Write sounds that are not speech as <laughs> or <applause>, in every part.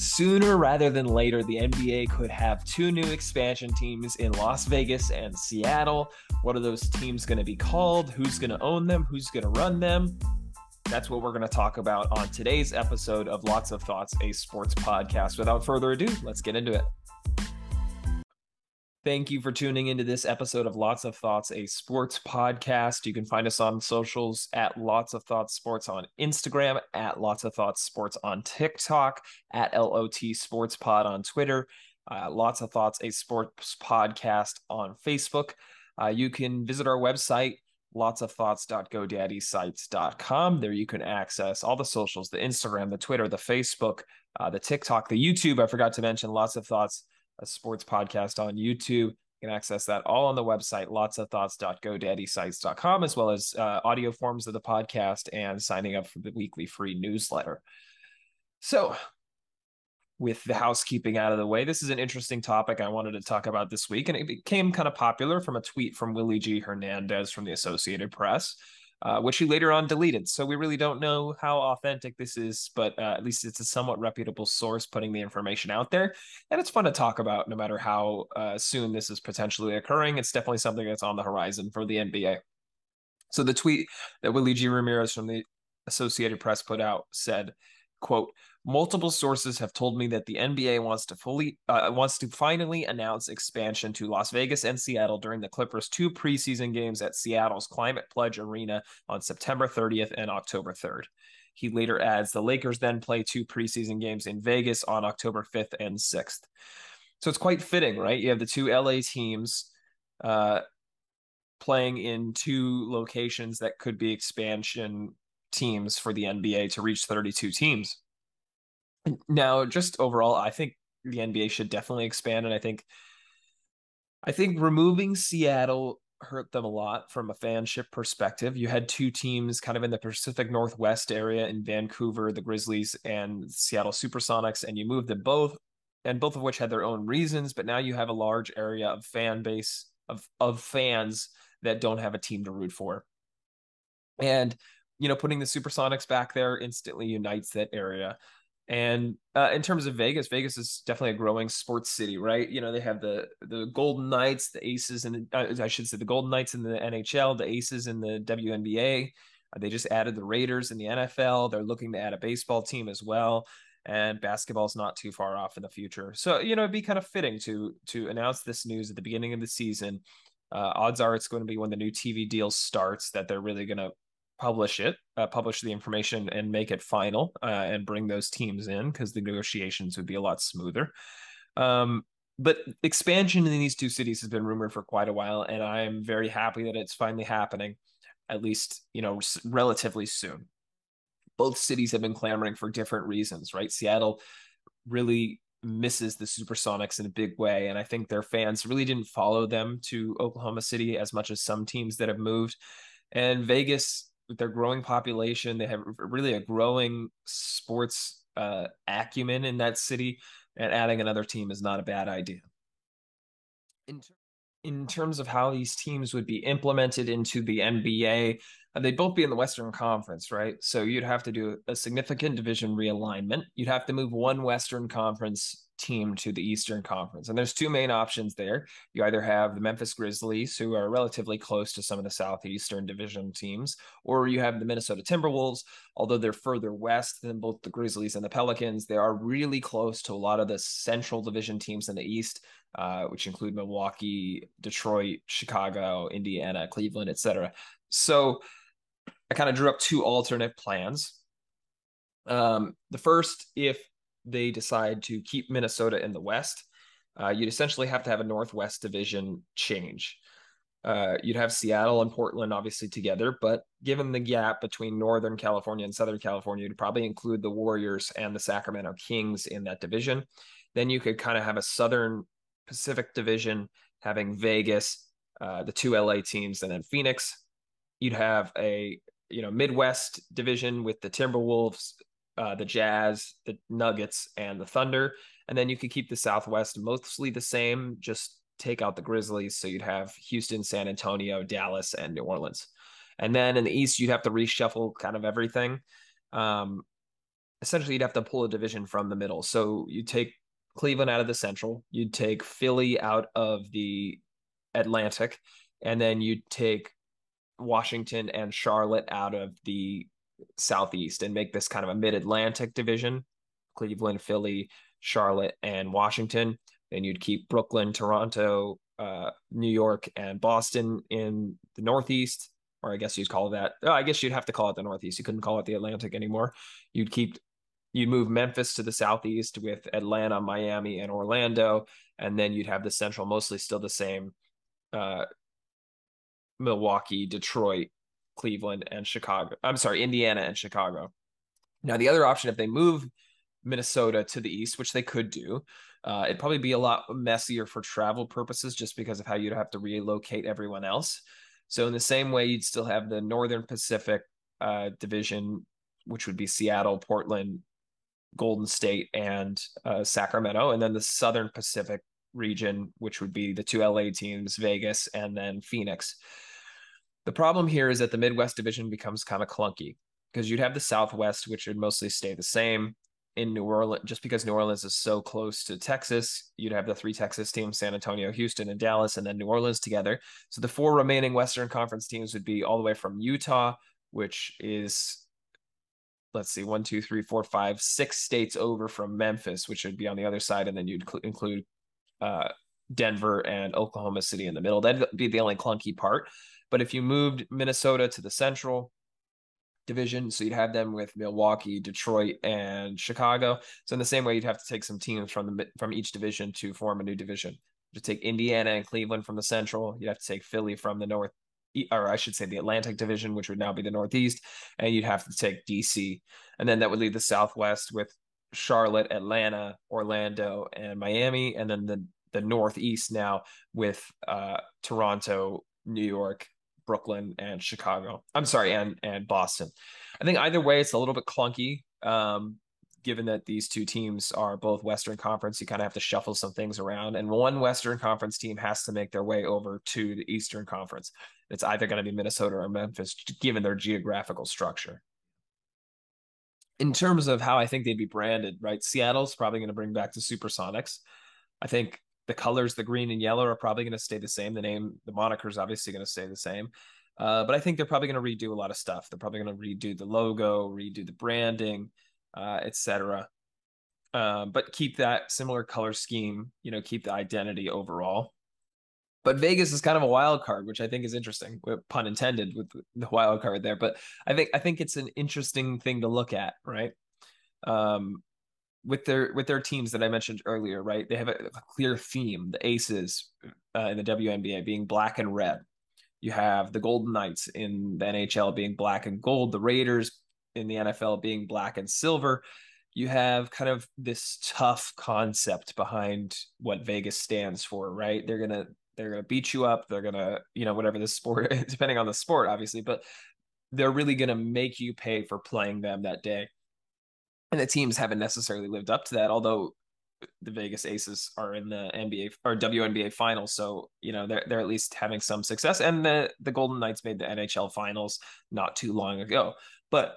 Sooner rather than later, the NBA could have two new expansion teams in Las Vegas and Seattle. What are those teams going to be called? Who's going to own them? Who's going to run them? That's what we're going to talk about on today's episode of Lots of Thoughts, a sports podcast. Without further ado, let's get into it. Thank you for tuning into this episode of Lots of Thoughts, a sports podcast. You can find us on socials at Lots of Thoughts Sports on Instagram, at Lots of Thoughts Sports on TikTok, at LOT Sports Pod on Twitter, uh, Lots of Thoughts, a sports podcast on Facebook. Uh, you can visit our website, lotsofthoughts.godaddysite.com. There you can access all the socials, the Instagram, the Twitter, the Facebook, uh, the TikTok, the YouTube. I forgot to mention Lots of Thoughts a sports podcast on YouTube. You can access that all on the website, lots of thoughts.godaddysite.com, as well as uh, audio forms of the podcast and signing up for the weekly free newsletter. So, with the housekeeping out of the way, this is an interesting topic I wanted to talk about this week, and it became kind of popular from a tweet from Willie G. Hernandez from the Associated Press uh, which he later on deleted. So we really don't know how authentic this is, but uh, at least it's a somewhat reputable source putting the information out there. And it's fun to talk about no matter how uh, soon this is potentially occurring. It's definitely something that's on the horizon for the NBA. So the tweet that Willie G. Ramirez from the Associated Press put out said, quote, Multiple sources have told me that the NBA wants to fully uh, wants to finally announce expansion to Las Vegas and Seattle during the Clippers' two preseason games at Seattle's Climate Pledge Arena on September 30th and October 3rd. He later adds the Lakers then play two preseason games in Vegas on October 5th and 6th. So it's quite fitting, right? You have the two LA teams uh, playing in two locations that could be expansion teams for the NBA to reach 32 teams. Now, just overall, I think the NBA should definitely expand, and I think, I think removing Seattle hurt them a lot from a fanship perspective. You had two teams kind of in the Pacific Northwest area in Vancouver, the Grizzlies and Seattle Supersonics, and you moved them both, and both of which had their own reasons. But now you have a large area of fan base of of fans that don't have a team to root for, and you know, putting the Supersonics back there instantly unites that area. And uh, in terms of Vegas, Vegas is definitely a growing sports city, right? You know, they have the the Golden Knights, the Aces, and uh, I should say the Golden Knights in the NHL, the Aces in the WNBA. Uh, they just added the Raiders in the NFL. They're looking to add a baseball team as well, and basketball's not too far off in the future. So you know, it'd be kind of fitting to to announce this news at the beginning of the season. Uh, odds are it's going to be when the new TV deal starts that they're really going to publish it, uh, publish the information, and make it final, uh, and bring those teams in because the negotiations would be a lot smoother. Um, but expansion in these two cities has been rumored for quite a while, and I am very happy that it's finally happening, at least you know relatively soon. Both cities have been clamoring for different reasons, right? Seattle really misses the Supersonics in a big way, and I think their fans really didn't follow them to Oklahoma City as much as some teams that have moved. And Vegas with their growing population, they have really a growing sports uh, acumen in that city, and adding another team is not a bad idea. In, ter- in terms of how these teams would be implemented into the NBA, uh, they'd both be in the Western Conference, right? So you'd have to do a significant division realignment. You'd have to move one Western Conference team to the Eastern Conference. And there's two main options there. You either have the Memphis Grizzlies, who are relatively close to some of the Southeastern Division teams, or you have the Minnesota Timberwolves, although they're further west than both the Grizzlies and the Pelicans. They are really close to a lot of the Central Division teams in the East, uh, which include Milwaukee, Detroit, Chicago, Indiana, Cleveland, etc. So I kind of drew up two alternate plans. Um, the first, if they decide to keep Minnesota in the West, uh, you'd essentially have to have a Northwest division change. Uh, you'd have Seattle and Portland obviously together, but given the gap between Northern California and Southern California, you'd probably include the Warriors and the Sacramento Kings in that division. Then you could kind of have a Southern Pacific division having Vegas, uh, the two LA teams, and then Phoenix. You'd have a you know Midwest division with the Timberwolves, uh, the Jazz, the Nuggets, and the Thunder. And then you could keep the Southwest mostly the same, just take out the Grizzlies. So you'd have Houston, San Antonio, Dallas, and New Orleans. And then in the East, you'd have to reshuffle kind of everything. Um, essentially you'd have to pull a division from the middle. So you take Cleveland out of the Central, you'd take Philly out of the Atlantic, and then you'd take Washington and Charlotte out of the Southeast and make this kind of a mid Atlantic division Cleveland, Philly, Charlotte, and Washington. Then you'd keep Brooklyn, Toronto, uh, New York, and Boston in the Northeast, or I guess you'd call that. Oh, I guess you'd have to call it the Northeast. You couldn't call it the Atlantic anymore. You'd keep you'd move Memphis to the southeast with Atlanta, Miami, and Orlando, and then you'd have the Central mostly still the same. Uh, Milwaukee, Detroit, Cleveland, and Chicago. I'm sorry, Indiana and Chicago. Now, the other option, if they move Minnesota to the east, which they could do, uh, it'd probably be a lot messier for travel purposes just because of how you'd have to relocate everyone else. So, in the same way, you'd still have the Northern Pacific uh, division, which would be Seattle, Portland, Golden State, and uh, Sacramento, and then the Southern Pacific region, which would be the two LA teams, Vegas, and then Phoenix. The problem here is that the Midwest division becomes kind of clunky because you'd have the Southwest, which would mostly stay the same in New Orleans, just because New Orleans is so close to Texas, you'd have the three Texas teams, San Antonio, Houston, and Dallas, and then New Orleans together. So the four remaining Western Conference teams would be all the way from Utah, which is, let's see, one, two, three, four, five, six states over from Memphis, which would be on the other side. And then you'd cl- include uh, Denver and Oklahoma City in the middle. That'd be the only clunky part. But if you moved Minnesota to the central division, so you'd have them with Milwaukee, Detroit, and Chicago. So in the same way, you'd have to take some teams from the from each division to form a new division. To take Indiana and Cleveland from the central, you'd have to take Philly from the north, or I should say the Atlantic division, which would now be the Northeast, and you'd have to take DC, and then that would leave the Southwest with Charlotte, Atlanta, Orlando, and Miami, and then the the Northeast now with uh, Toronto, New York, Brooklyn and Chicago. I'm sorry, and and Boston. I think either way, it's a little bit clunky. Um, given that these two teams are both Western Conference, you kind of have to shuffle some things around. And one Western Conference team has to make their way over to the Eastern Conference. It's either going to be Minnesota or Memphis, given their geographical structure. In terms of how I think they'd be branded, right? Seattle's probably going to bring back the Supersonics. I think the colors, the green and yellow, are probably going to stay the same. The name, the moniker is obviously going to stay the same. Uh, but I think they're probably going to redo a lot of stuff. They're probably going to redo the logo, redo the branding, uh, etc. Uh, but keep that similar color scheme. You know, keep the identity overall. But Vegas is kind of a wild card, which I think is interesting. Pun intended with the wild card there. But I think I think it's an interesting thing to look at, right? Um, with their with their teams that I mentioned earlier, right? They have a, a clear theme. The Aces uh, in the WNBA being black and red. You have the Golden Knights in the NHL being black and gold. The Raiders in the NFL being black and silver. You have kind of this tough concept behind what Vegas stands for, right? They're gonna they're gonna beat you up. They're gonna you know whatever the sport, <laughs> depending on the sport, obviously, but they're really gonna make you pay for playing them that day and the teams haven't necessarily lived up to that. Although the Vegas Aces are in the NBA or WNBA finals, so you know they're they're at least having some success. And the the Golden Knights made the NHL finals not too long ago, but.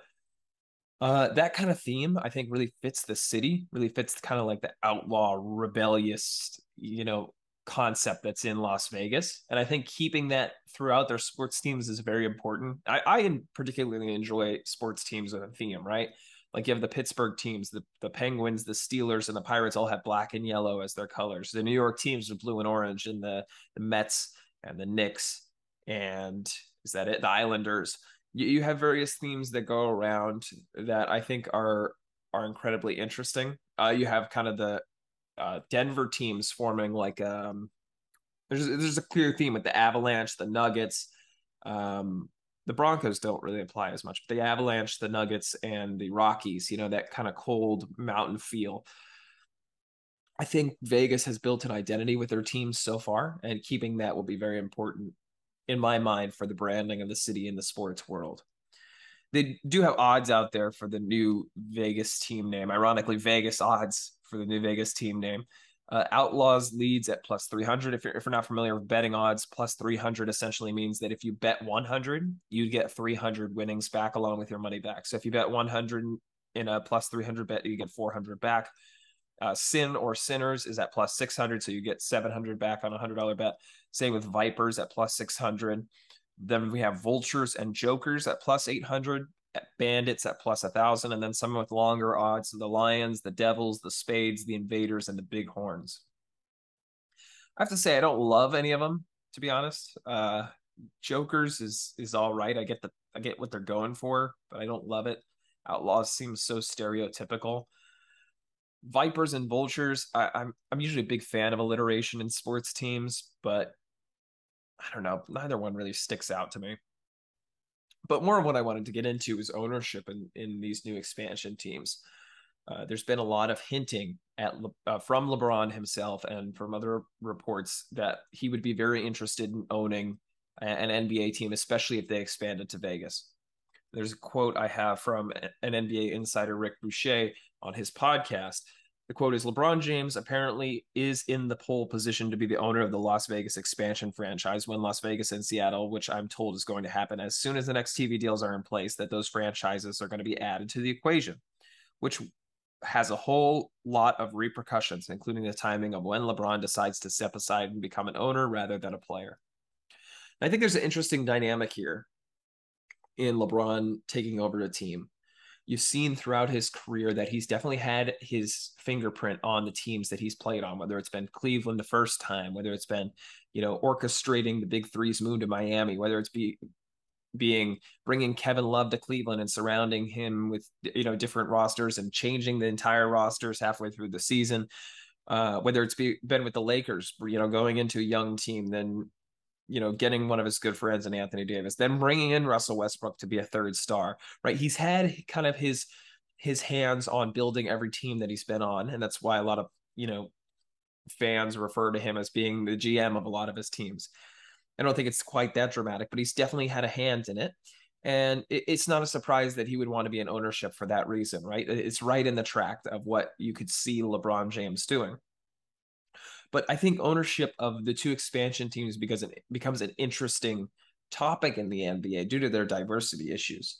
Uh, that kind of theme, I think, really fits the city. Really fits kind of like the outlaw, rebellious, you know, concept that's in Las Vegas. And I think keeping that throughout their sports teams is very important. I, I particularly enjoy sports teams with a theme, right? Like you have the Pittsburgh teams, the, the Penguins, the Steelers, and the Pirates all have black and yellow as their colors. The New York teams are blue and orange, and the, the Mets and the Knicks, and is that it? The Islanders. You, you have various themes that go around that I think are are incredibly interesting. Uh, you have kind of the uh, Denver teams forming like um, there's there's a clear theme with the Avalanche, the Nuggets, um, the Broncos don't really apply as much, but the Avalanche, the Nuggets, and the Rockies, you know, that kind of cold mountain feel. I think Vegas has built an identity with their teams so far, and keeping that will be very important in my mind for the branding of the city in the sports world. They do have odds out there for the new Vegas team name. Ironically, Vegas odds for the new Vegas team name. Uh, Outlaws leads at plus 300. If you're, if you're not familiar with betting odds, plus 300 essentially means that if you bet 100, you get 300 winnings back along with your money back. So if you bet 100 in a plus 300 bet, you get 400 back. Uh, Sin or Sinners is at plus 600, so you get 700 back on a $100 bet. Same with Vipers at plus 600. Then we have Vultures and Jokers at plus 800, Bandits at plus a 1,000, and then some with longer odds the Lions, the Devils, the Spades, the Invaders, and the Bighorns. I have to say, I don't love any of them, to be honest. Uh, Jokers is is all right. I get the I get what they're going for, but I don't love it. Outlaws seems so stereotypical. Vipers and Vultures, I, I'm I'm usually a big fan of alliteration in sports teams, but I don't know, neither one really sticks out to me. But more of what I wanted to get into is ownership in, in these new expansion teams. Uh, there's been a lot of hinting at uh, from LeBron himself and from other reports that he would be very interested in owning an NBA team, especially if they expanded to Vegas. There's a quote I have from an NBA insider, Ric Bucher, on his podcast. The quote is LeBron James apparently is in the pole position to be the owner of the Las Vegas expansion franchise when Las Vegas and Seattle, which I'm told is going to happen as soon as the next TV deals are in place, that those franchises are going to be added to the equation, which has a whole lot of repercussions, including the timing of when LeBron decides to step aside and become an owner rather than a player. I think there's an interesting dynamic here in LeBron taking over a team. You've seen throughout his career that he's definitely had his fingerprint on the teams that he's played on, whether it's been Cleveland the first time, whether it's been, you know, orchestrating the big threes move to Miami, whether it's be being bringing Kevin Love to Cleveland and surrounding him with you know different rosters and changing the entire rosters halfway through the season. Uh, whether it's be, been with the Lakers, you know, going into a young team, then you know, getting one of his good friends in Anthony Davis, then bringing in Russell Westbrook to be a third star, right? He's had kind of his his hands on building every team that he's been on, and that's why a lot of you know fans refer to him as being the GM of a lot of his teams. I don't think it's quite that dramatic, but he's definitely had a hand in it. And it's not a surprise that he would want to be in ownership for that reason, right? It's right in the track of what you could see LeBron James doing. But I think ownership of the two expansion teams because it becomes an interesting topic in the NBA due to their diversity issues.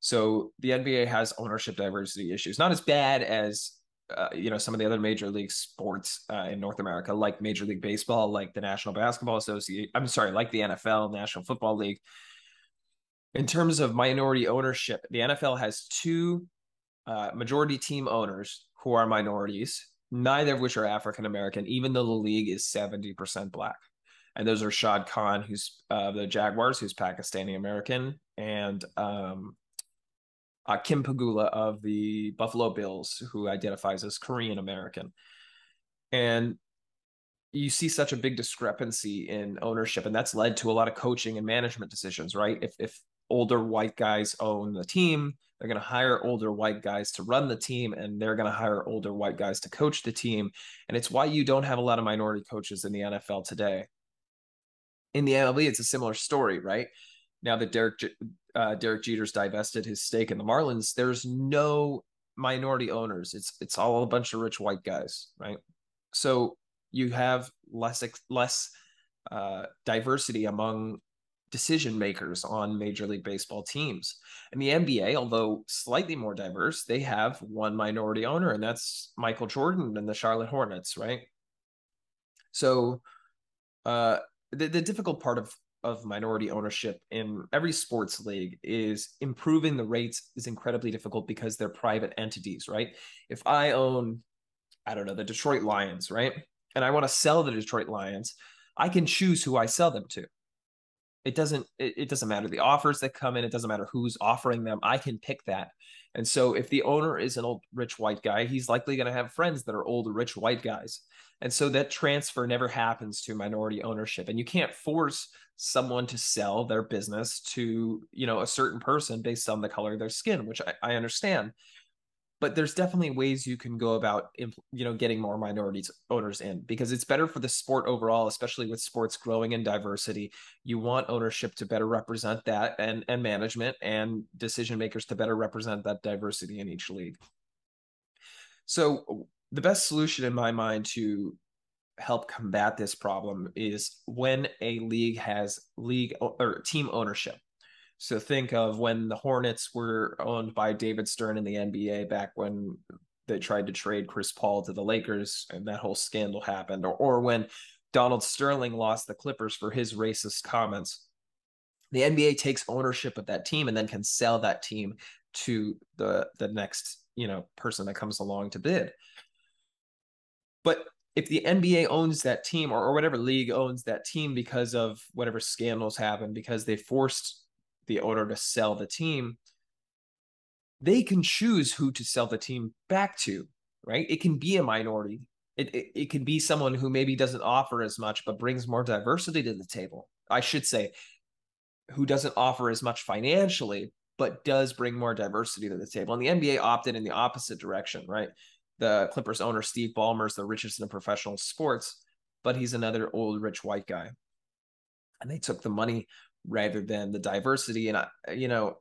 So the NBA has ownership diversity issues, not as bad as uh, you know some of the other major league sports uh, in North America, like Major League Baseball, like the National Basketball Association. I'm sorry, like the NFL, National Football League. In terms of minority ownership, the NFL has two uh, majority team owners who are minorities neither of which are African American, even though the league is 70% black. And those are Shad Khan, who's uh, the Jaguars, who's Pakistani American, and um, uh, Kim Pegula of the Buffalo Bills, who identifies as Korean American. And you see such a big discrepancy in ownership, and that's led to a lot of coaching and management decisions, right? If if older white guys own the team, they're going to hire older white guys to run the team, and they're going to hire older white guys to coach the team. And it's why you don't have a lot of minority coaches in the NFL today. In the MLB, it's a similar story, right? Now that Derek uh, Derek Jeter's divested his stake in the Marlins, there's no minority owners. It's it's all a bunch of rich white guys, right? So you have less less uh, diversity among decision makers on Major League Baseball teams. And the NBA, although slightly more diverse, they have one minority owner, and that's Michael Jordan and the Charlotte Hornets, right? So, uh, the, the difficult part of of minority ownership in every sports league is improving the rates is incredibly difficult because they're private entities, right? If I own, I don't know, the Detroit Lions, right? And I want to sell the Detroit Lions, I can choose who I sell them to it doesn't it, it, doesn't matter the offers that come in it doesn't matter who's offering them i can pick that. And so if the owner is an old rich white guy he's likely going to have friends that are old rich white guys. And so that transfer never happens to minority ownership and you can't force someone to sell their business to you know a certain person based on the color of their skin which i, I understand but there's definitely ways you can go about you know getting more minorities owners in because it's better for the sport overall especially with sports growing in diversity. You want ownership to better represent that and and management and decision makers to better represent that diversity in each league. So the best solution in my mind to help combat this problem is when a league has league or team ownership So think of when the Hornets were owned by David Stern in the NBA back when they tried to trade Chris Paul to the Lakers and that whole scandal happened, or, or when Donald Sterling lost the Clippers for his racist comments. The NBA takes ownership of that team and then can sell that team to the the next you know person that comes along to bid. But if the NBA owns that team or, or whatever league owns that team because of whatever scandals happen, because they forced the owner to sell the team, they can choose who to sell the team back to, right? It can be a minority. It, it, it can be someone who maybe doesn't offer as much, but brings more diversity to the table. I should say, who doesn't offer as much financially, but does bring more diversity to the table. And the NBA opted in the opposite direction, right? The Clippers owner, Steve Ballmer, is the richest in professional sports, but he's another old, rich white guy. And they took the money rather than the diversity. And, I, you know,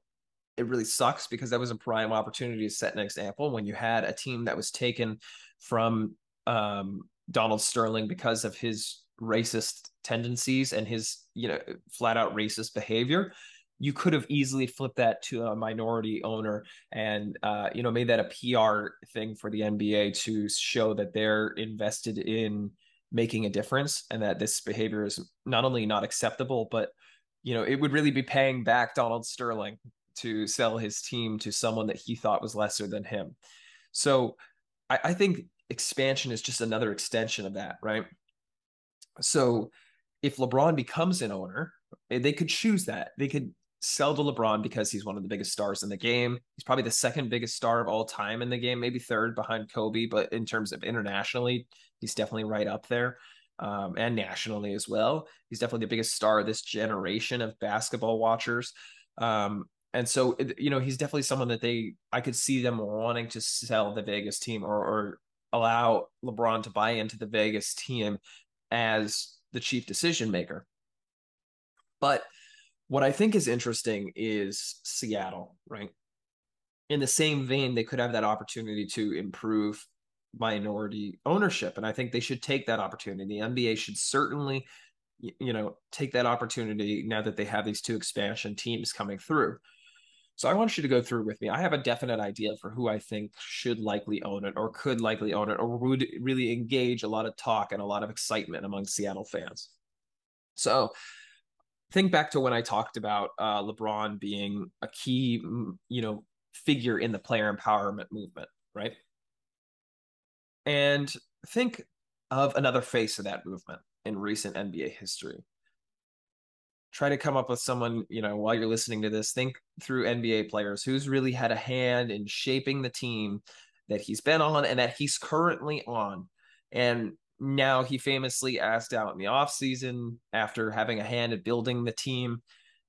it really sucks because that was a prime opportunity to set an example when you had a team that was taken from um, Donald Sterling because of his racist tendencies and his, you know, flat out racist behavior you could have easily flipped that to a minority owner and uh, you know made that a PR thing for the NBA to show that they're invested in making a difference and that this behavior is not only not acceptable but you know it would really be paying back Donald Sterling to sell his team to someone that he thought was lesser than him. So I, I think expansion is just another extension of that, right? So if LeBron becomes an owner, eh, they could choose that. They could sell to LeBron because he's one of the biggest stars in the game. He's probably the second biggest star of all time in the game, maybe third behind Kobe, but in terms of internationally, he's definitely right up there. Um, and nationally as well. He's definitely the biggest star of this generation of basketball watchers. Um, and so, you know, he's definitely someone that they, I could see them wanting to sell the Vegas team or, or allow LeBron to buy into the Vegas team as the chief decision maker. But what I think is interesting is Seattle, right? In the same vein, they could have that opportunity to improve minority ownership. And I think they should take that opportunity. The NBA should certainly, you know, take that opportunity now that they have these two expansion teams coming through. So I want you to go through with me. I have a definite idea for who I think should likely own it or could likely own it or would really engage a lot of talk and a lot of excitement among Seattle fans. So think back to when I talked about uh, LeBron being a key, you know, figure in the player empowerment movement, right? And think of another face of that movement in recent NBA history. Try to come up with someone, you know, while you're listening to this, think through NBA players who's really had a hand in shaping the team that he's been on and that he's currently on. And now he famously asked out in the offseason after having a hand at building the team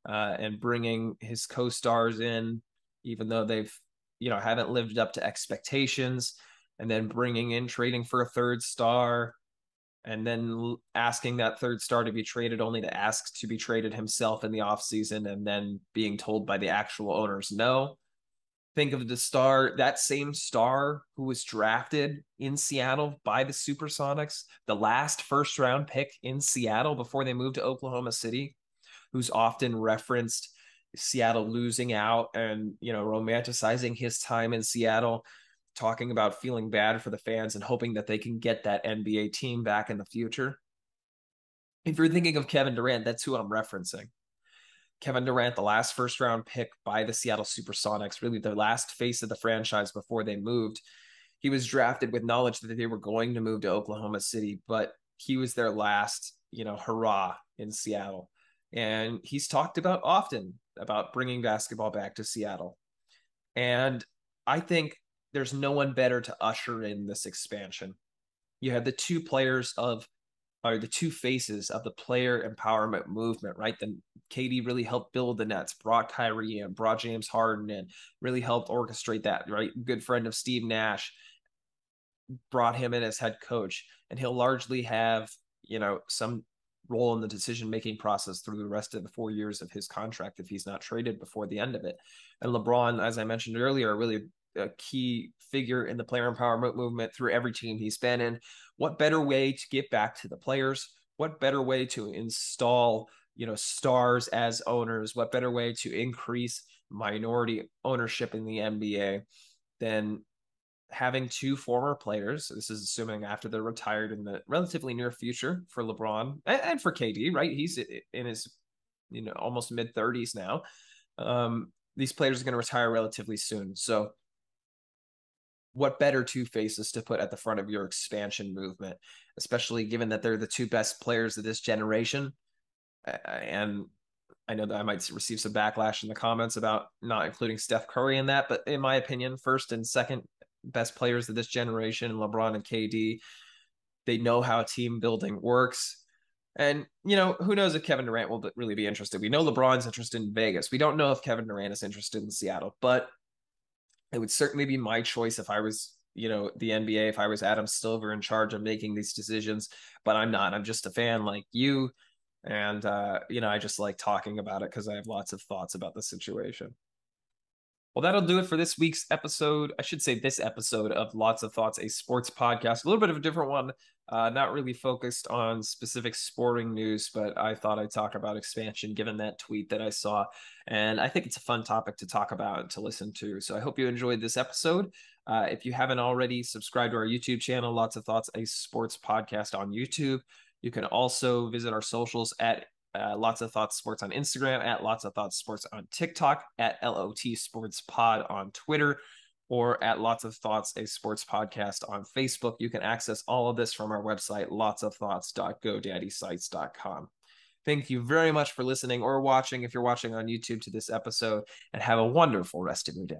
uh, and bringing his co-stars in even though they've you know haven't lived up to expectations and then bringing in trading for a third star and then asking that third star to be traded only to ask to be traded himself in the offseason and then being told by the actual owners no. Think of the star, that same star who was drafted in Seattle by the Supersonics, the last first round pick in Seattle before they moved to Oklahoma City, who's often referenced Seattle losing out and, you know, romanticizing his time in Seattle, talking about feeling bad for the fans and hoping that they can get that NBA team back in the future. If you're thinking of Kevin Durant, that's who I'm referencing. Kevin Durant, the last first round pick by the Seattle Supersonics, really the last face of the franchise before they moved. He was drafted with knowledge that they were going to move to Oklahoma City, but he was their last, you know, hurrah in Seattle. And he's talked about often about bringing basketball back to Seattle. And I think there's no one better to usher in this expansion. You have the two players of are the two faces of the player empowerment movement, right? Then KD really helped build the Nets, brought Kyrie and brought James Harden and really helped orchestrate that, right? Good friend of Steve Nash brought him in as head coach, and he'll largely have, you know, some role in the decision making process through the rest of the four years of his contract if he's not traded before the end of it. And LeBron, as I mentioned earlier, really a key figure in the player empowerment movement through every team he's been in. What better way to get back to the players? What better way to install, you know, stars as owners. What better way to increase minority ownership in the NBA than having two former players? This is assuming after they're retired in the relatively near future for LeBron and, for KD, right? He's in his, you know, almost mid 30s now. Um, these players are going to retire relatively soon. So, what better two faces to put at the front of your expansion movement, especially given that they're the two best players of this generation? And I know that I might receive some backlash in the comments about not including Steph Curry in that, but in my opinion, first and second best players of this generation, LeBron and KD, they know how team building works. And, you know, who knows if Kevin Durant will really be interested. We know LeBron's interested in Vegas. We don't know if Kevin Durant is interested in Seattle, but it would certainly be my choice if I was, you know, the NBA, if I was Adam Silver in charge of making these decisions, but I'm not. I'm just a fan like you. And, uh, you know, I just like talking about it because I have lots of thoughts about the situation. Well, that'll do it for this week's episode. I should say this episode of Lots of Thoughts, a sports podcast. A little bit of a different one, uh, not really focused on specific sporting news, but I thought I'd talk about expansion given that tweet that I saw. And I think it's a fun topic to talk about and to listen to. So I hope you enjoyed this episode. Uh, if you haven't already, subscribe to our YouTube channel, Lots of Thoughts, a sports podcast on YouTube. You can also visit our socials at uh, lots of thoughts sports on Instagram, at lots of thoughts sports on TikTok, at LOT Sports Pod on Twitter, or at lots of thoughts a sports podcast on Facebook. You can access all of this from our website, lotsofthoughts.godaddysites.com. Thank you very much for listening or watching if you're watching on YouTube to this episode, and have a wonderful rest of your day.